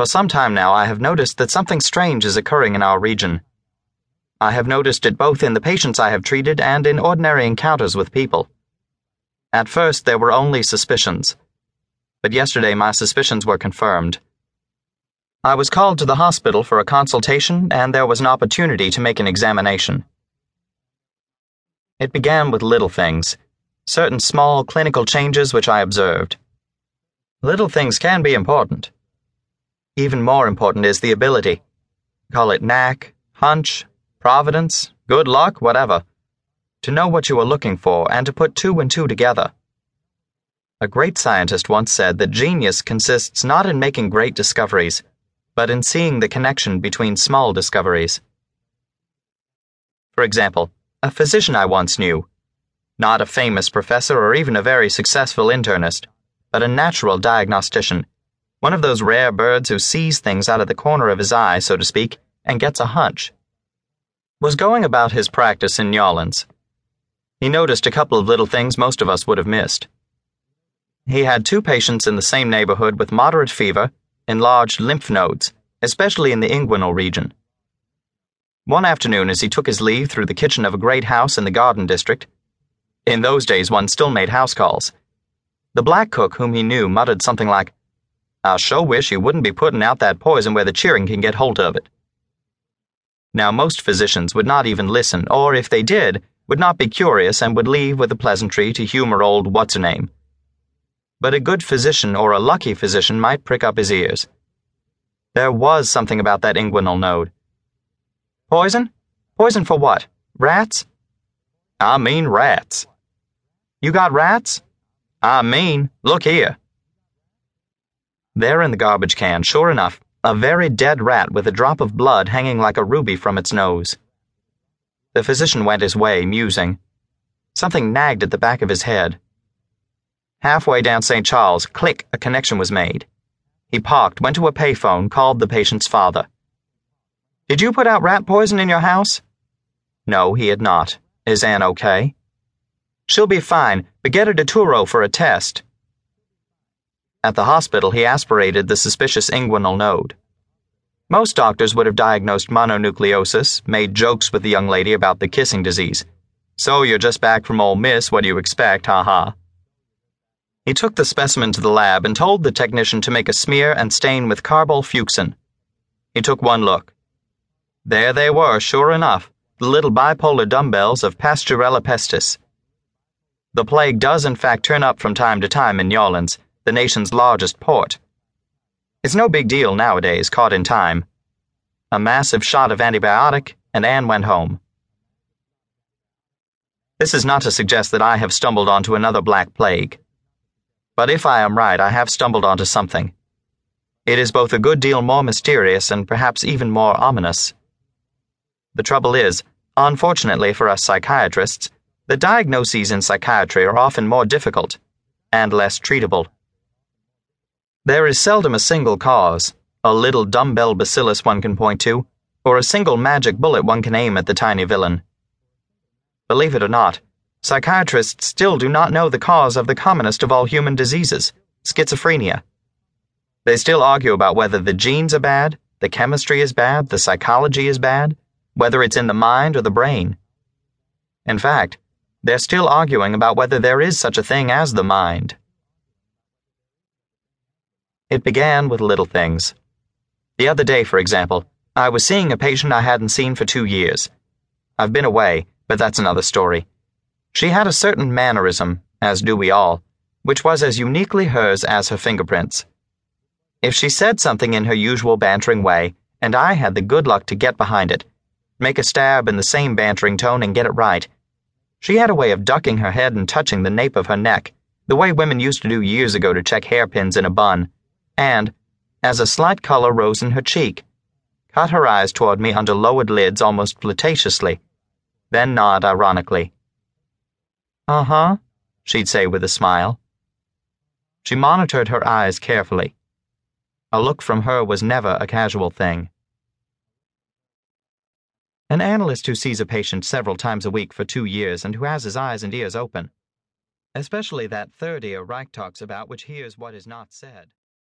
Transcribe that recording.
For some time now, I have noticed that something strange is occurring in our region. I have noticed it both in the patients I have treated and in ordinary encounters with people. At first, there were only suspicions, but yesterday my suspicions were confirmed. I was called to the hospital for a consultation, and there was an opportunity to make an examination. It began with little things, certain small clinical changes which I observed. Little things can be important. Even more important is the ability. Call it knack, hunch, providence, good luck, whatever. To know what you are looking for and to put two and two together. A great scientist once said that genius consists not in making great discoveries, but in seeing the connection between small discoveries. For example, a physician I once knew, not a famous professor or even a very successful internist, but a natural diagnostician one of those rare birds who sees things out of the corner of his eye, so to speak, and gets a hunch. Was going about his practice in New Orleans. He noticed a couple of little things most of us would have missed. He had two patients in the same neighborhood with moderate fever, enlarged lymph nodes, especially in the inguinal region. One afternoon, as he took his leave through the kitchen of a great house in the garden district, in those days one still made house calls, the black cook whom he knew muttered something like, I sure wish you wouldn't be putting out that poison where the cheering can get hold of it. Now, most physicians would not even listen, or if they did, would not be curious and would leave with a pleasantry to humor old what's her name. But a good physician or a lucky physician might prick up his ears. There was something about that inguinal node. Poison? Poison for what? Rats? I mean rats. You got rats? I mean, look here. There in the garbage can, sure enough, a very dead rat with a drop of blood hanging like a ruby from its nose. The physician went his way, musing. Something nagged at the back of his head. Halfway down St. Charles, click, a connection was made. He parked, went to a payphone, called the patient's father. Did you put out rat poison in your house? No, he had not. Is Anne okay? She'll be fine, but get her to Touro for a test. At the hospital, he aspirated the suspicious inguinal node. Most doctors would have diagnosed mononucleosis, made jokes with the young lady about the kissing disease. So you're just back from Ole Miss, what do you expect, ha ha. He took the specimen to the lab and told the technician to make a smear and stain with carbolfuchsin. He took one look. There they were, sure enough, the little bipolar dumbbells of Pasteurella pestis. The plague does in fact turn up from time to time in New Orleans the nation's largest port. It's no big deal nowadays, caught in time. A massive shot of antibiotic, and Anne went home. This is not to suggest that I have stumbled onto another black plague. But if I am right, I have stumbled onto something. It is both a good deal more mysterious and perhaps even more ominous. The trouble is, unfortunately for us psychiatrists, the diagnoses in psychiatry are often more difficult and less treatable. There is seldom a single cause, a little dumbbell bacillus one can point to, or a single magic bullet one can aim at the tiny villain. Believe it or not, psychiatrists still do not know the cause of the commonest of all human diseases, schizophrenia. They still argue about whether the genes are bad, the chemistry is bad, the psychology is bad, whether it's in the mind or the brain. In fact, they're still arguing about whether there is such a thing as the mind. It began with little things. The other day, for example, I was seeing a patient I hadn't seen for two years. I've been away, but that's another story. She had a certain mannerism, as do we all, which was as uniquely hers as her fingerprints. If she said something in her usual bantering way, and I had the good luck to get behind it, make a stab in the same bantering tone and get it right, she had a way of ducking her head and touching the nape of her neck, the way women used to do years ago to check hairpins in a bun and, as a slight color rose in her cheek, cut her eyes toward me under lowered lids almost flirtatiously, then nod ironically. Uh huh, she'd say with a smile. She monitored her eyes carefully. A look from her was never a casual thing. An analyst who sees a patient several times a week for two years and who has his eyes and ears open, especially that third ear Reik talks about which hears what is not said.